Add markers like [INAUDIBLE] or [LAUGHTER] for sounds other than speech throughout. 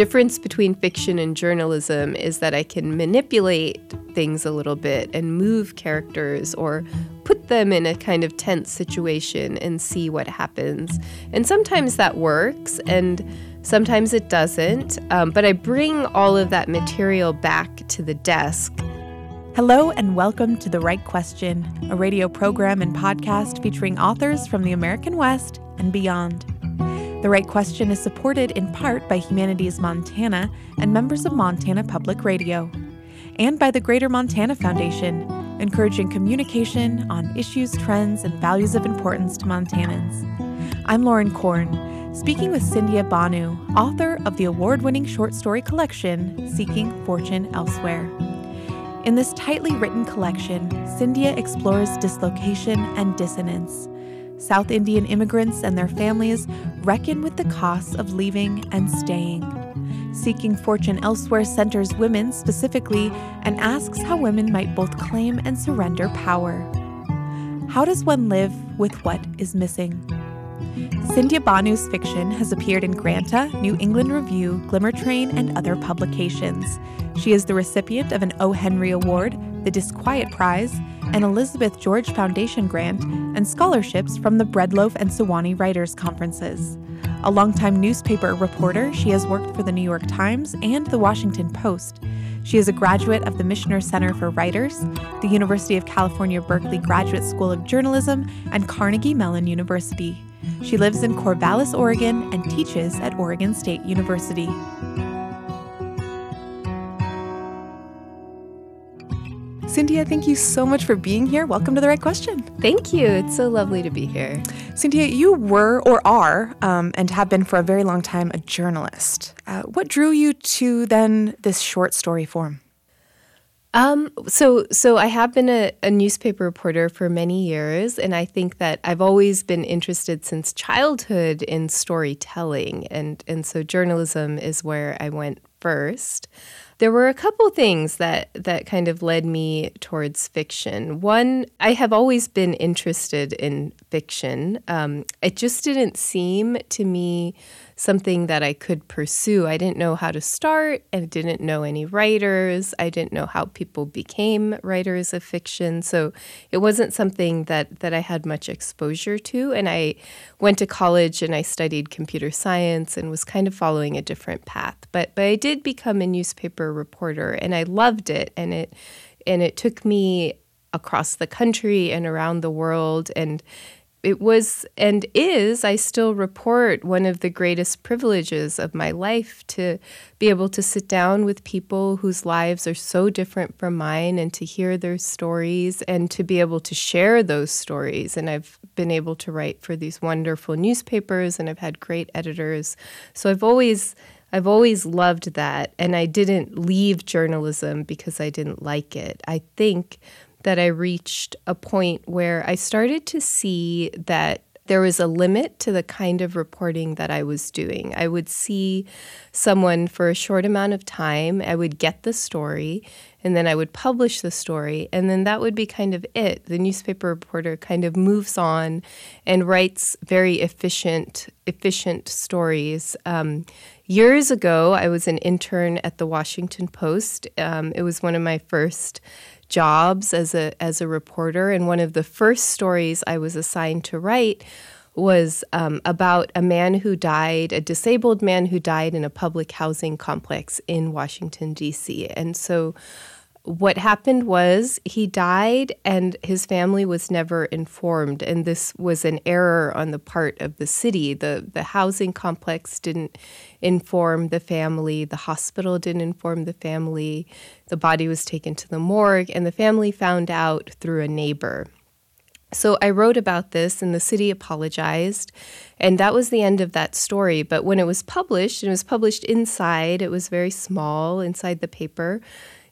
difference between fiction and journalism is that I can manipulate things a little bit and move characters or put them in a kind of tense situation and see what happens. And sometimes that works and sometimes it doesn't. Um, but I bring all of that material back to the desk. Hello, and welcome to The Right Question, a radio program and podcast featuring authors from the American West and beyond. The Right Question is supported in part by Humanities Montana and members of Montana Public Radio, and by the Greater Montana Foundation, encouraging communication on issues, trends, and values of importance to Montanans. I'm Lauren Korn, speaking with Sindya Bhanoo, author of the award winning short story collection Seeking Fortune Elsewhere. In this tightly written collection, Cyndia explores dislocation and dissonance South Indian immigrants and their families reckon with the costs of leaving and staying. Seeking Fortune Elsewhere centers women specifically and asks how women might both claim and surrender power. How does one live with what is missing? Sindya Bhanoo's fiction has appeared in Granta, New England Review, Glimmer Train, and other publications. She is the recipient of an O. Henry Award, the Disquiet Prize, an Elizabeth George Foundation grant, and scholarships from the Breadloaf and Sewanee Writers Conferences. A longtime newspaper reporter, she has worked for the New York Times and the Washington Post. She is a graduate of the Michener Center for Writers, the University of California Berkeley Graduate School of Journalism, and Carnegie Mellon University. She lives in Corvallis, Oregon, and teaches at Oregon State University. Sindya, thank you so much for being here. Welcome to The Right Question. Thank you. It's so lovely to be here. Sindya, you were or are, um, and have been for a very long time, a journalist. Uh, what drew you to then this short story form? Um, so, so I have been a, a, newspaper reporter for many years, and I think that I've always been interested since childhood in storytelling, and and so journalism is where I went first there were a couple things that that kind of led me towards fiction. One, I have always been interested in fiction. Um, it just didn't seem to me something that I could pursue. I didn't know how to start and didn't know any writers. I didn't know how people became writers of fiction. So it wasn't something that, that I had much exposure to. And I went to college and I studied computer science and was kind of following a different path. But but I did become a newspaper reporter and I loved it and it and it took me across the country and around the world and it was and is, I still report one of the greatest privileges of my life to be able to sit down with people whose lives are so different from mine and to hear their stories and to be able to share those stories. And I've been able to write for these wonderful newspapers and I've had great editors. So I've always I've always loved that. And I didn't leave journalism because I didn't like it. I think that I reached a point where I started to see that there was a limit to the kind of reporting that I was doing. I would see someone for a short amount of time, I would get the story, and then I would publish the story, and then that would be kind of it. The newspaper reporter kind of moves on and writes very efficient, efficient stories. Um, years ago, I was an intern at the Washington Post. Um, it was one of my first jobs as a as a reporter, and one of the first stories I was assigned to write was um, about a man who died, a disabled man who died in a public housing complex in Washington D.C. And so what happened was he died and his family was never informed. And this was an error on the part of the city. The the housing complex didn't inform the family. The hospital didn't inform the family. The body was taken to the morgue and the family found out through a neighbor. So I wrote about this, and the city apologized, and that was the end of that story. But when it was published, and it was published inside, it was very small inside the paper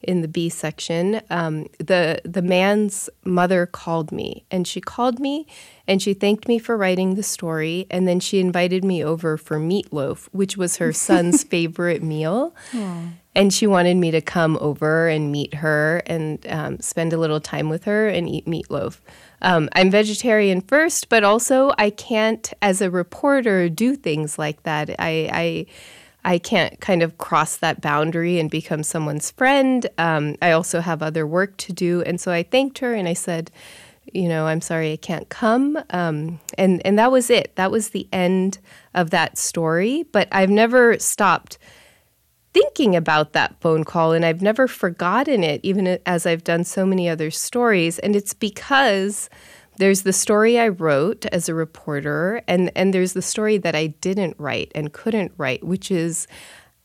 in the B section, um, the the man's mother called me, and she called me, and she thanked me for writing the story, and then she invited me over for meatloaf, which was her [LAUGHS] son's favorite meal. Aww. And she wanted me to come over and meet her and um, spend a little time with her and eat meatloaf. Um, I'm vegetarian first, but also I can't, as a reporter, do things like that. I, I I can't kind of cross that boundary and become someone's friend. Um, I also have other work to do. And so I thanked her and I said, you know, I'm sorry I can't come. Um, and, and that was it. That was the end of that story. But I've never stopped thinking about that phone call and I've never forgotten it, even as I've done so many other stories. And it's because there's the story I wrote as a reporter, and, and there's the story that I didn't write and couldn't write, which is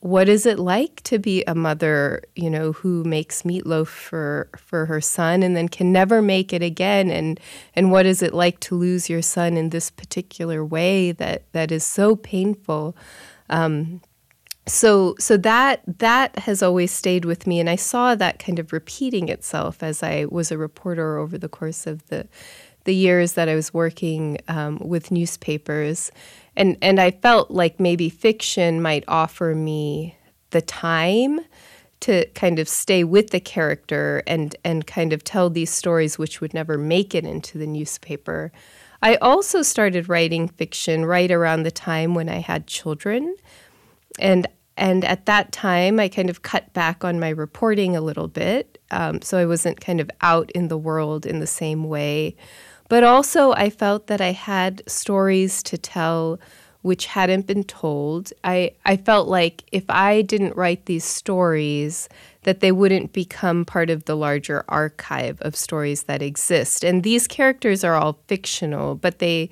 what is it like to be a mother, you know, who makes meatloaf for for her son and then can never make it again and and what is it like to lose your son in this particular way that that is so painful. Um, so so that that has always stayed with me and I saw that kind of repeating itself as I was a reporter over the course of the the years that I was working um, with newspapers, and and I felt like maybe fiction might offer me the time to kind of stay with the character and and kind of tell these stories which would never make it into the newspaper. I also started writing fiction right around the time when I had children, and and at that time I kind of cut back on my reporting a little bit, um, so I wasn't kind of out in the world in the same way. But also, I felt that I had stories to tell which hadn't been told. I, I felt like if I didn't write these stories, that they wouldn't become part of the larger archive of stories that exist. And these characters are all fictional, but they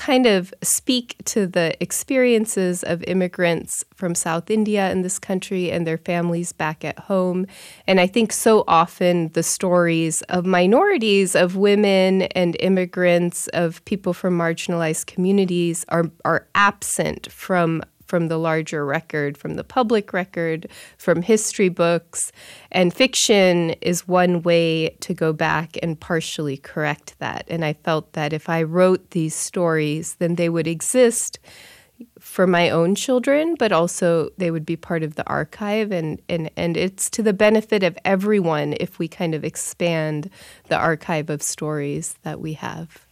kind of speak to the experiences of immigrants from South India in this country and their families back at home. And I think so often the stories of minorities, of women and immigrants, of people from marginalized communities are, are absent from from the larger record, from the public record, from history books. And fiction is one way to go back and partially correct that. And I felt that if I wrote these stories, then they would exist for my own children, but also they would be part of the archive. And, and, and it's to the benefit of everyone if we kind of expand the archive of stories that we have.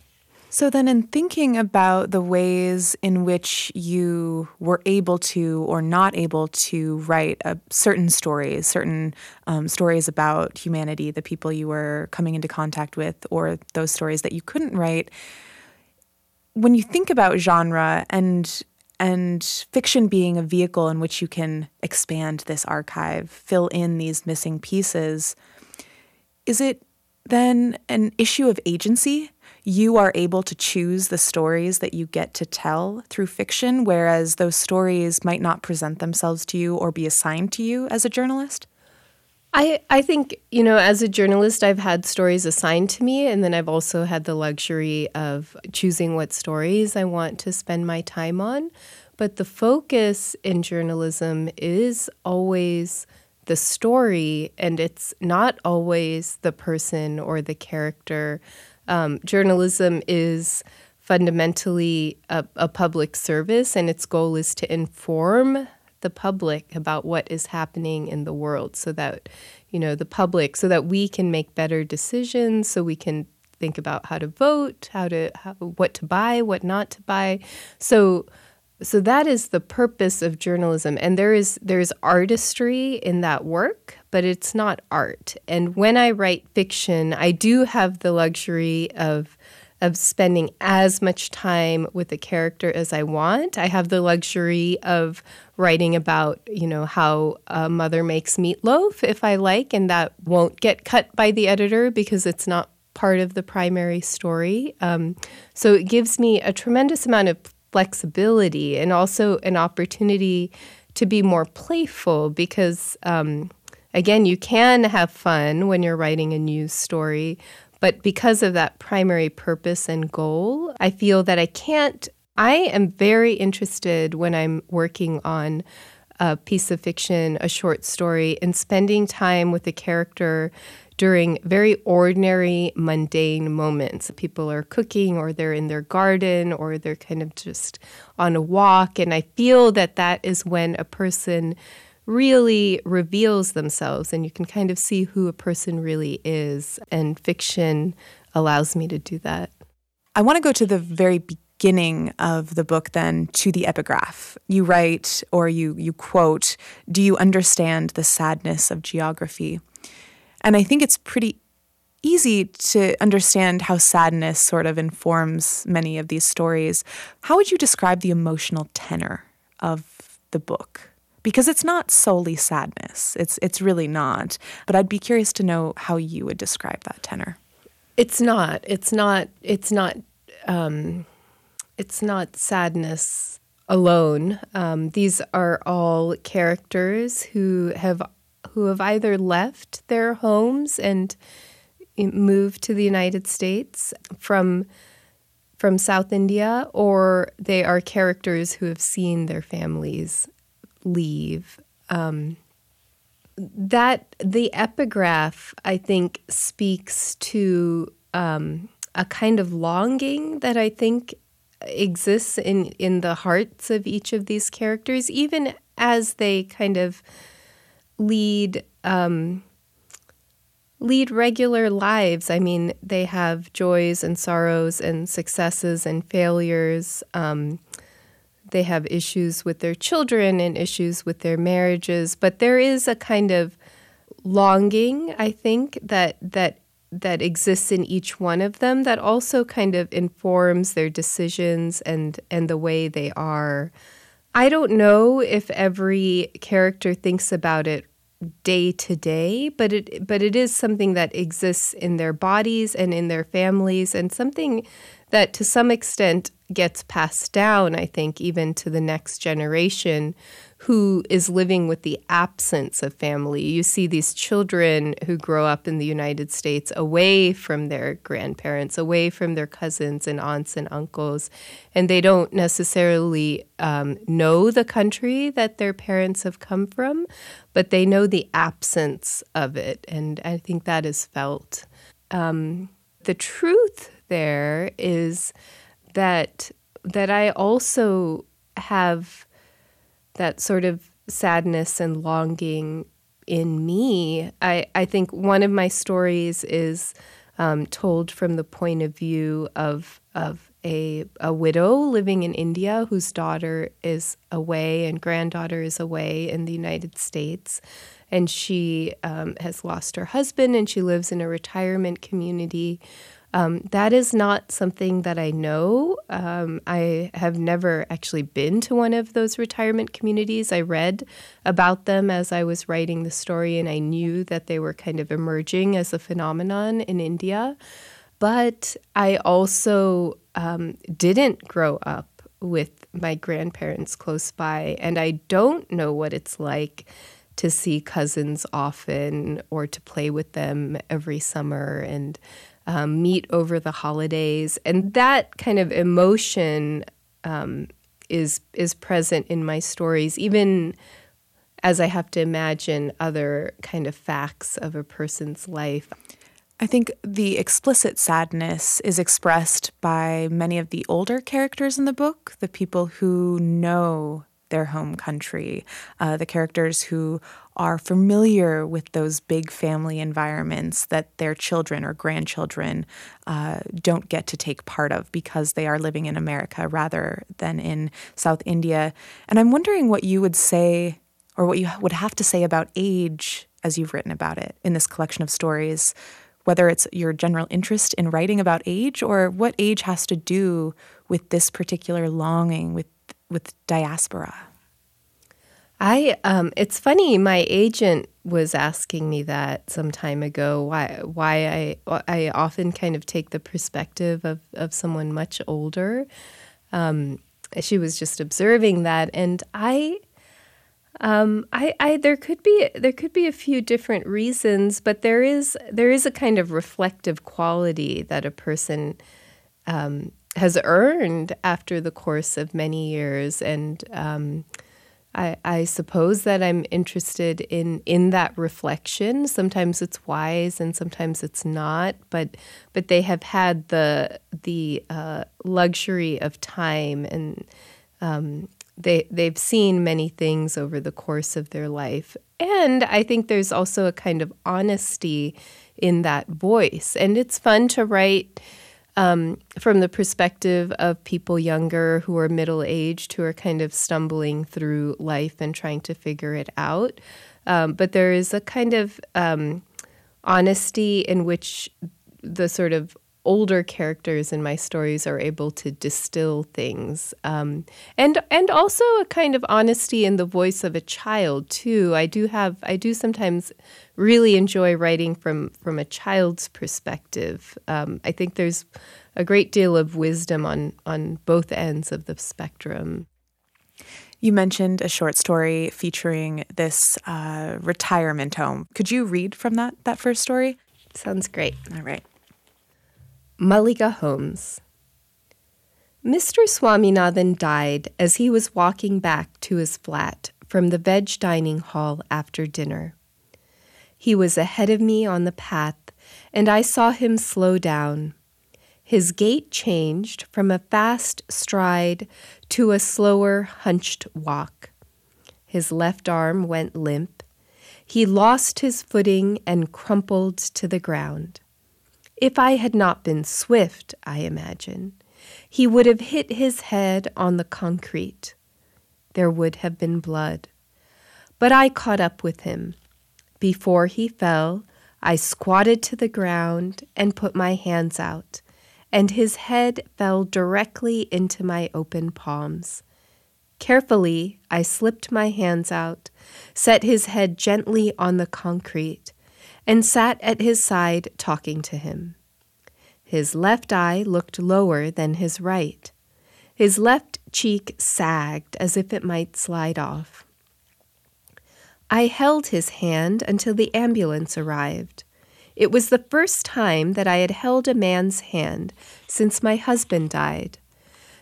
So, then in thinking about the ways in which you were able to or not able to write uh, certain stories, certain um, stories about humanity, the people you were coming into contact with, or those stories that you couldn't write, when you think about genre and and fiction being a vehicle in which you can expand this archive, fill in these missing pieces, is it then an issue of agency? You are able to choose the stories that you get to tell through fiction, whereas those stories might not present themselves to you or be assigned to you as a journalist? I, I think, you know, as a journalist, I've had stories assigned to me, and then I've also had the luxury of choosing what stories I want to spend my time on. But the focus in journalism is always the story, and it's not always the person or the character um, journalism is fundamentally a, a public service, and its goal is to inform the public about what is happening in the world so that you know the public so that we can make better decisions so we can think about how to vote how to how, what to buy what not to buy. So so that is the purpose of journalism. And there is there's artistry in that work but it's not art. And when i write fiction i do have the luxury of of spending as much time with the character as i want. I have the luxury of writing about you know how a mother makes meatloaf if i like and that won't get cut by the editor because it's not part of the primary story. Um, so it gives me a tremendous amount of flexibility and also an opportunity to be more playful because, um, again, you can have fun when you're writing a news story. But because of that primary purpose and goal, I feel that I can't. I am very interested when I'm working on a piece of fiction, a short story, in spending time with a character during very ordinary, mundane moments. People are cooking, or they're in their garden, or they're kind of just on a walk. And I feel that that is when a person really reveals themselves, and you can kind of see who a person really is. And fiction allows me to do that. I want to go to the very beginning of the book then to the epigraph. You write or you you quote, "Do you understand the sadness of geography?" And I think it's pretty easy to understand how sadness sort of informs many of these stories. How would you describe the emotional tenor of the book? Because it's not solely sadness. It's it's really not. But I'd be curious to know how you would describe that tenor. It's not. It's not. It's not. Um, it's not sadness alone. Um, these are all characters who have who have either left their homes and moved to the United States from from South India, or they are characters who have seen their families leave. Um, that the epigraph, I think, speaks to um, a kind of longing that I think exists in in the hearts of each of these characters, even as they kind of lead um, lead regular lives. I mean, they have joys and sorrows and successes and failures. Um, they have issues with their children and issues with their marriages, but there is a kind of longing, I think, that that that exists in each one of them that also kind of informs their decisions and and the way they are. I don't know if every character thinks about it day to day, but it but it is something that exists in their bodies and in their families and something that to some extent gets passed down, I think, even to the next generation who is living with the absence of family. You see these children who grow up in the United States away from their grandparents, away from their cousins and aunts and uncles, and they don't necessarily um, know the country that their parents have come from, but they know the absence of it. And I think that is felt. Um, the truth there is that that I also have that sort of sadness and longing in me. I, I think one of my stories is um, told from the point of view of of a, a widow living in India whose daughter is away and granddaughter is away in the United States. And she um, has lost her husband and she lives in a retirement community um, that is not something that I know. Um, I have never actually been to one of those retirement communities. I read about them as I was writing the story, and I knew that they were kind of emerging as a phenomenon in India. But I also um, didn't grow up with my grandparents close by, and I don't know what it's like to see cousins often or to play with them every summer and um, meet over the holidays, and that kind of emotion um, is is present in my stories, even as I have to imagine other kind of facts of a person's life. I think the explicit sadness is expressed by many of the older characters in the book, the people who know their home country, uh, the characters who are familiar with those big family environments that their children or grandchildren uh, don't get to take part of because they are living in America rather than in South India. And I'm wondering what you would say or what you would have to say about age as you've written about it in this collection of stories. Whether it's your general interest in writing about age or what age has to do with this particular longing, with with diaspora? I um, it's funny. My agent was asking me that some time ago. Why why I I often kind of take the perspective of of someone much older. Um, she was just observing that, and I. Um, I, I, there could be there could be a few different reasons, but there is there is a kind of reflective quality that a person um, has earned after the course of many years. And um, I, I, suppose that I'm interested in in that reflection. Sometimes it's wise, and sometimes it's not. But but they have had the the uh, luxury of time, and um, they they've seen many things over the course of their life. And I think there's also a kind of honesty in that voice, and it's fun to write um, from the perspective of people younger who are middle aged who are kind of stumbling through life and trying to figure it out. Um, but there is a kind of um, honesty in which the sort of older characters in my stories are able to distill things, um, and and also a kind of honesty in the voice of a child too. I do have I do sometimes really enjoy writing from from a child's perspective. Um, I think there's a great deal of wisdom on on both ends of the spectrum. You mentioned a short story featuring this uh, retirement home. Could you read from that that first story? Sounds great. All right. Malliga Homes. Mr. Swaminathan died as he was walking back to his flat from the veg dining hall after dinner. He was ahead of me on the path, and I saw him slow down. His gait changed from a fast stride to a slower, hunched walk. His left arm went limp. He lost his footing and crumpled to the ground. If I had not been swift, I imagine, he would have hit his head on the concrete. There would have been blood. But I caught up with him. Before he fell, I squatted to the ground and put my hands out, and his head fell directly into my open palms. Carefully, I slipped my hands out, set his head gently on the concrete, and sat at his side talking to him. His left eye looked lower than his right. His left cheek sagged as if it might slide off. I held his hand until the ambulance arrived. It was the first time that I had held a man's hand since my husband died.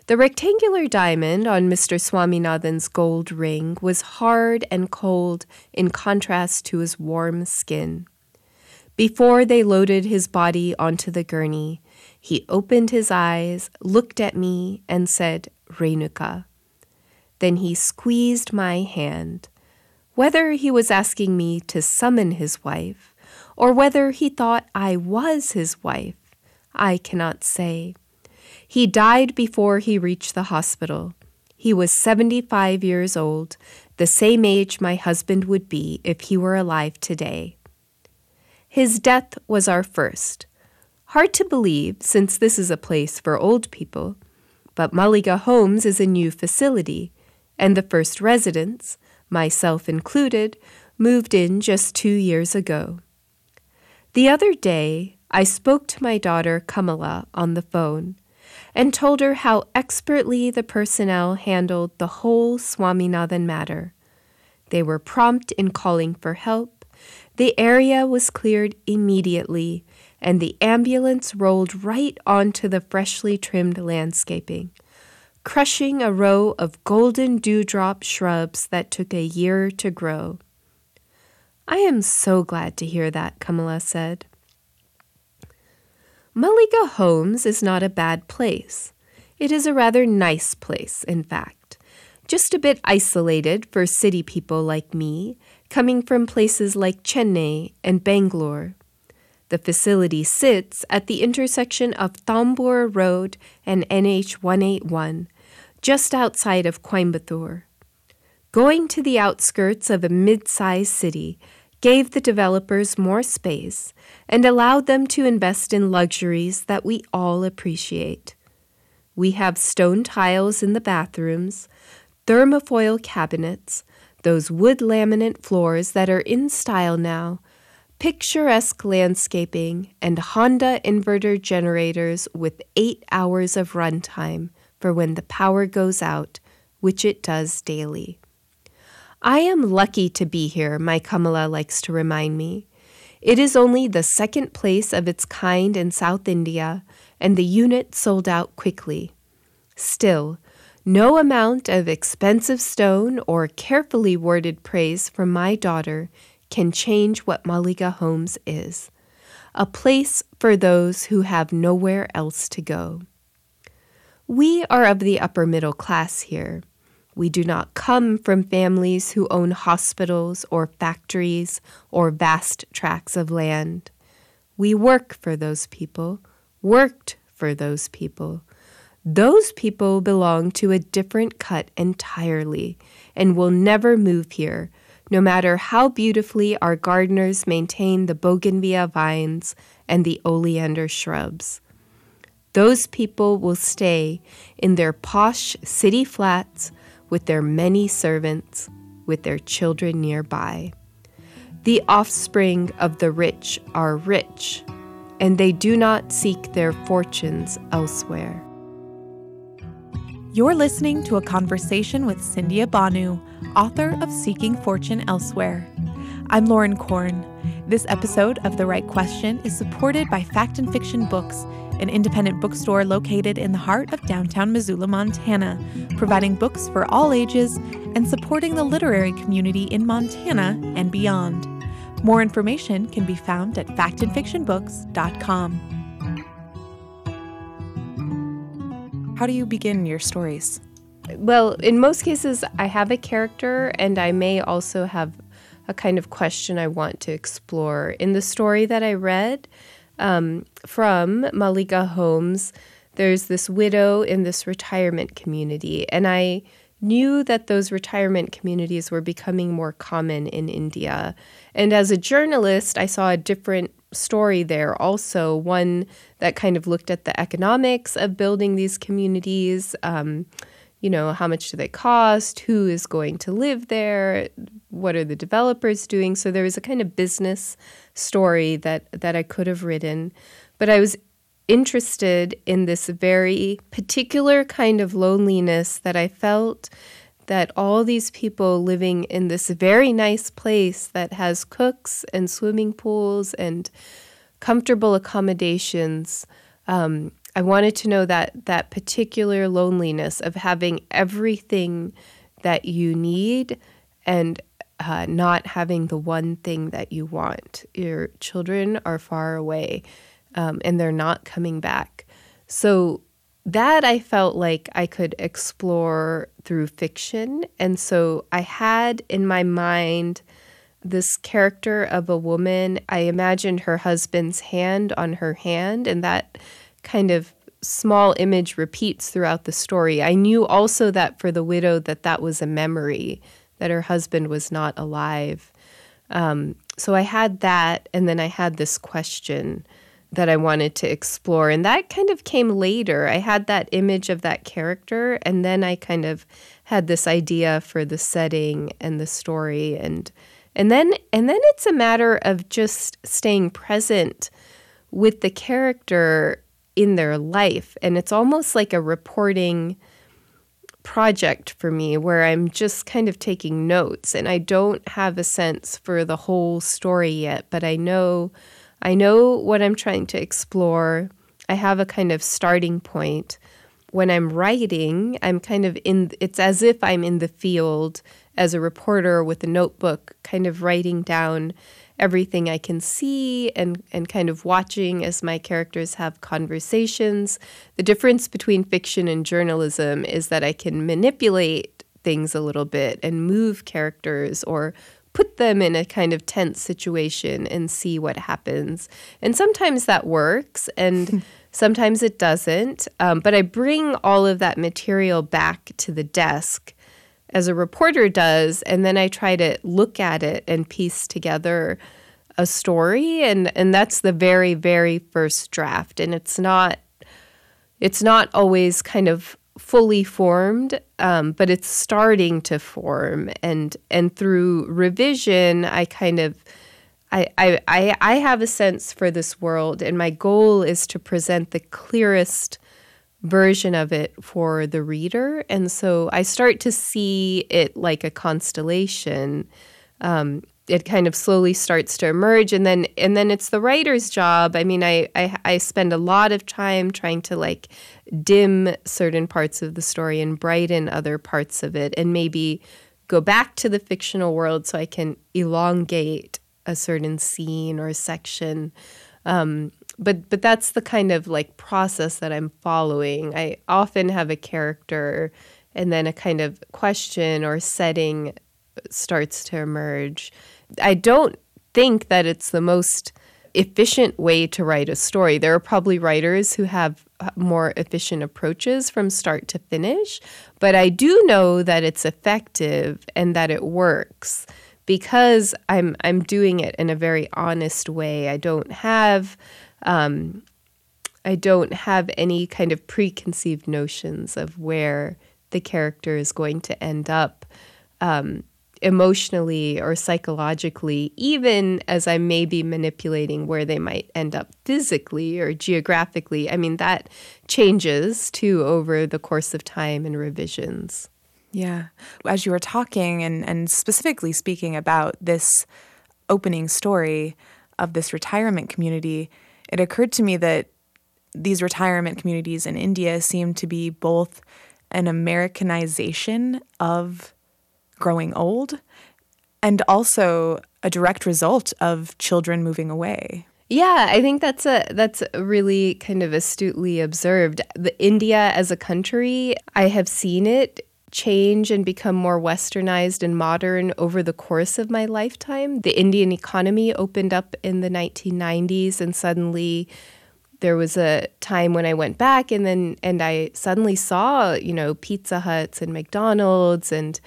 The rectangular diamond on Mr. Swaminathan's gold ring was hard and cold in contrast to his warm skin. Before they loaded his body onto the gurney, he opened his eyes, looked at me, and said, Renuka. Then he squeezed my hand. Whether he was asking me to summon his wife, or whether he thought I was his wife, I cannot say. He died before he reached the hospital. He was 75 years old, the same age my husband would be if he were alive today. His death was our first. Hard to believe, since this is a place for old people, but Malliga Homes is a new facility, and the first residents, myself included, moved in just two years ago. The other day, I spoke to my daughter Kamala on the phone and told her how expertly the personnel handled the whole Swaminathan matter. They were prompt in calling for help the area was cleared immediately, and the ambulance rolled right onto the freshly trimmed landscaping, crushing a row of golden dewdrop shrubs that took a year to grow. I am so glad to hear that, Kamala said. Malliga Homes is not a bad place. It is a rather nice place, in fact, just a bit isolated for city people like me coming from places like Chennai and Bangalore. The facility sits at the intersection of Thambur Road and NH 181, just outside of Coimbatore. Going to the outskirts of a mid sized city gave the developers more space and allowed them to invest in luxuries that we all appreciate. We have stone tiles in the bathrooms, thermofoil cabinets, those wood laminate floors that are in style now, picturesque landscaping, and Honda inverter generators with eight hours of runtime for when the power goes out, which it does daily. I am lucky to be here, my Kamala likes to remind me. It is only the second place of its kind in South India, and the unit sold out quickly. Still, no amount of expensive stone or carefully worded praise from my daughter can change what Malliga Homes is a place for those who have nowhere else to go. We are of the upper middle class here. We do not come from families who own hospitals or factories or vast tracts of land. We work for those people, worked for those people. Those people belong to a different cut entirely and will never move here, no matter how beautifully our gardeners maintain the bougainvillea vines and the oleander shrubs. Those people will stay in their posh city flats with their many servants, with their children nearby. The offspring of the rich are rich, and they do not seek their fortunes elsewhere. You're listening to a conversation with Sindya Bhanoo, author of Seeking Fortune Elsewhere. I'm Lauren Korn. This episode of The Right Question is supported by Fact and Fiction Books, an independent bookstore located in the heart of downtown Missoula, Montana, providing books for all ages and supporting the literary community in Montana and beyond. More information can be found at factandfictionbooks.com. How do you begin your stories? Well, in most cases, I have a character and I may also have a kind of question I want to explore. In the story that I read um, from Malliga Homes, there's this widow in this retirement community, and I knew that those retirement communities were becoming more common in India. And as a journalist, I saw a different story there also, one that kind of looked at the economics of building these communities. Um, you know, how much do they cost? Who is going to live there? What are the developers doing? So there was a kind of business story that that I could have written, but I was interested in this very particular kind of loneliness that I felt that all these people living in this very nice place that has cooks and swimming pools and comfortable accommodations. Um, I wanted to know that that particular loneliness of having everything that you need and uh, not having the one thing that you want. Your children are far away um, and they're not coming back. So that I felt like I could explore through fiction. And so I had in my mind this character of a woman. I imagined her husband's hand on her hand, and that kind of small image repeats throughout the story. I knew also that for the widow that that was a memory, that her husband was not alive. Um, so I had that, and then I had this question that I wanted to explore. And that kind of came later. I had that image of that character, and then I kind of had this idea for the setting and the story and and then and then it's a matter of just staying present with the character in their life and it's almost like a reporting project for me where I'm just kind of taking notes and I don't have a sense for the whole story yet but I know I know what I'm trying to explore. I have a kind of starting point. When I'm writing, I'm kind of in, it's as if I'm in the field as a reporter with a notebook, kind of writing down everything I can see and, and kind of watching as my characters have conversations. The difference between fiction and journalism is that I can manipulate things a little bit and move characters or put them in a kind of tense situation and see what happens. And sometimes that works, and [LAUGHS] sometimes it doesn't. Um, but I bring all of that material back to the desk as a reporter does, and then I try to look at it and piece together a story and and that's the very very first draft and it's not it's not always kind of fully formed, um, but it's starting to form. And and through revision, I kind of I, I I have a sense for this world, and my goal is to present the clearest version of it for the reader. And so I start to see it like a constellation. Um, it kind of slowly starts to emerge and then and then it's the writer's job i mean I, I i spend a lot of time trying to like dim certain parts of the story and brighten other parts of it and maybe go back to the fictional world so i can elongate a certain scene or section um, but but that's the kind of like process that i'm following i often have a character and then a kind of question or setting starts to emerge I don't think that it's the most efficient way to write a story. There are probably writers who have uh, more efficient approaches from start to finish, but I do know that it's effective and that it works because I'm I'm doing it in a very honest way. I don't have um, I don't have any kind of preconceived notions of where the character is going to end up um, emotionally or psychologically, even as I may be manipulating where they might end up physically or geographically. I mean, that changes too over the course of time and revisions. Yeah. As you were talking and, and specifically speaking about this opening story of this retirement community, it occurred to me that these retirement communities in India seem to be both an Americanization of growing old and also a direct result of children moving away. Yeah, I think that's a that's really kind of astutely observed. The India as a country, I have seen it change and become more westernized and modern over the course of my lifetime. The Indian economy opened up in the 1990s and suddenly there was a time when I went back and then and I suddenly saw, you know, Pizza Huts and McDonald's and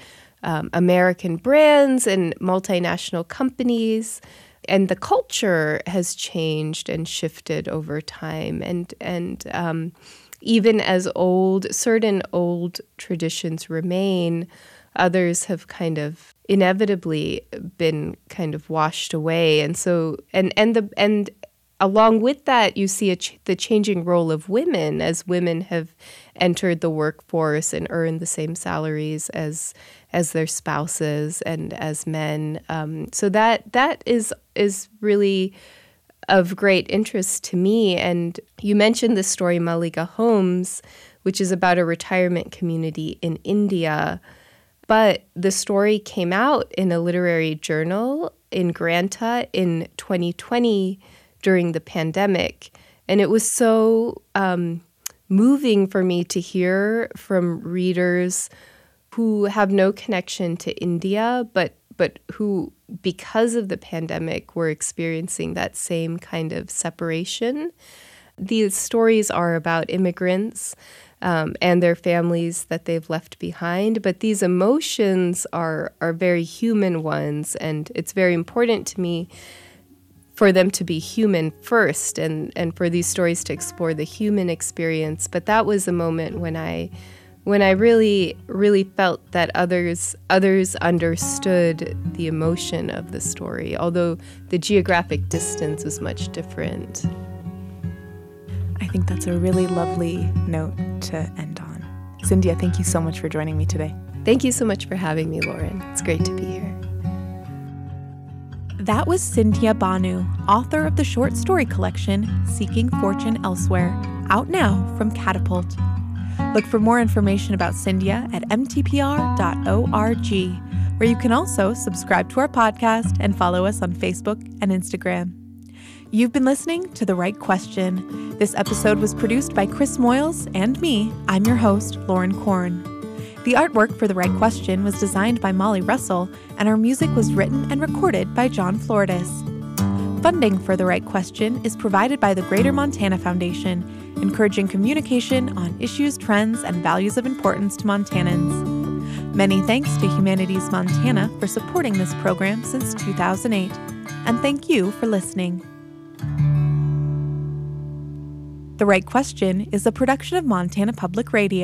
um, American brands and multinational companies. And the culture has changed and shifted over time. And, and um, even as old, certain old traditions remain, others have kind of inevitably been kind of washed away. And so, and, and the, and, along with that, you see ch- the changing role of women as women have entered the workforce and earned the same salaries as as their spouses and as men. Um, so that that is is really of great interest to me. And you mentioned the story Malliga Homes, which is about a retirement community in India. But the story came out in a literary journal in Granta in 2020 during the pandemic. And it was so um, moving for me to hear from readers who have no connection to India, but but who, because of the pandemic, we're experiencing that same kind of separation. These stories are about immigrants um, and their families that they've left behind, but these emotions are are very human ones, and it's very important to me for them to be human first and, and for these stories to explore the human experience. But that was a moment when I when I really, really felt that others others understood the emotion of the story, although the geographic distance was much different. I think that's a really lovely note to end on. Sindya, thank you so much for joining me today. Thank you so much for having me, Lauren. It's great to be here. That was Sindya Bhanoo, author of the short story collection Seeking Fortune Elsewhere, out now from Catapult. Look for more information about Sindya at mtpr.org, where you can also subscribe to our podcast and follow us on Facebook and Instagram. You've been listening to The Right Question. This episode was produced by Chris Moyles and me. I'm your host, Lauren Korn. The artwork for The Right Question was designed by Molly Russell, and our music was written and recorded by John Floridas. Funding for The Right Question is provided by the Greater Montana Foundation, encouraging communication on issues, trends, and values of importance to Montanans. Many thanks to Humanities Montana for supporting this program since 2008, and thank you for listening. The Right Question is a production of Montana Public Radio.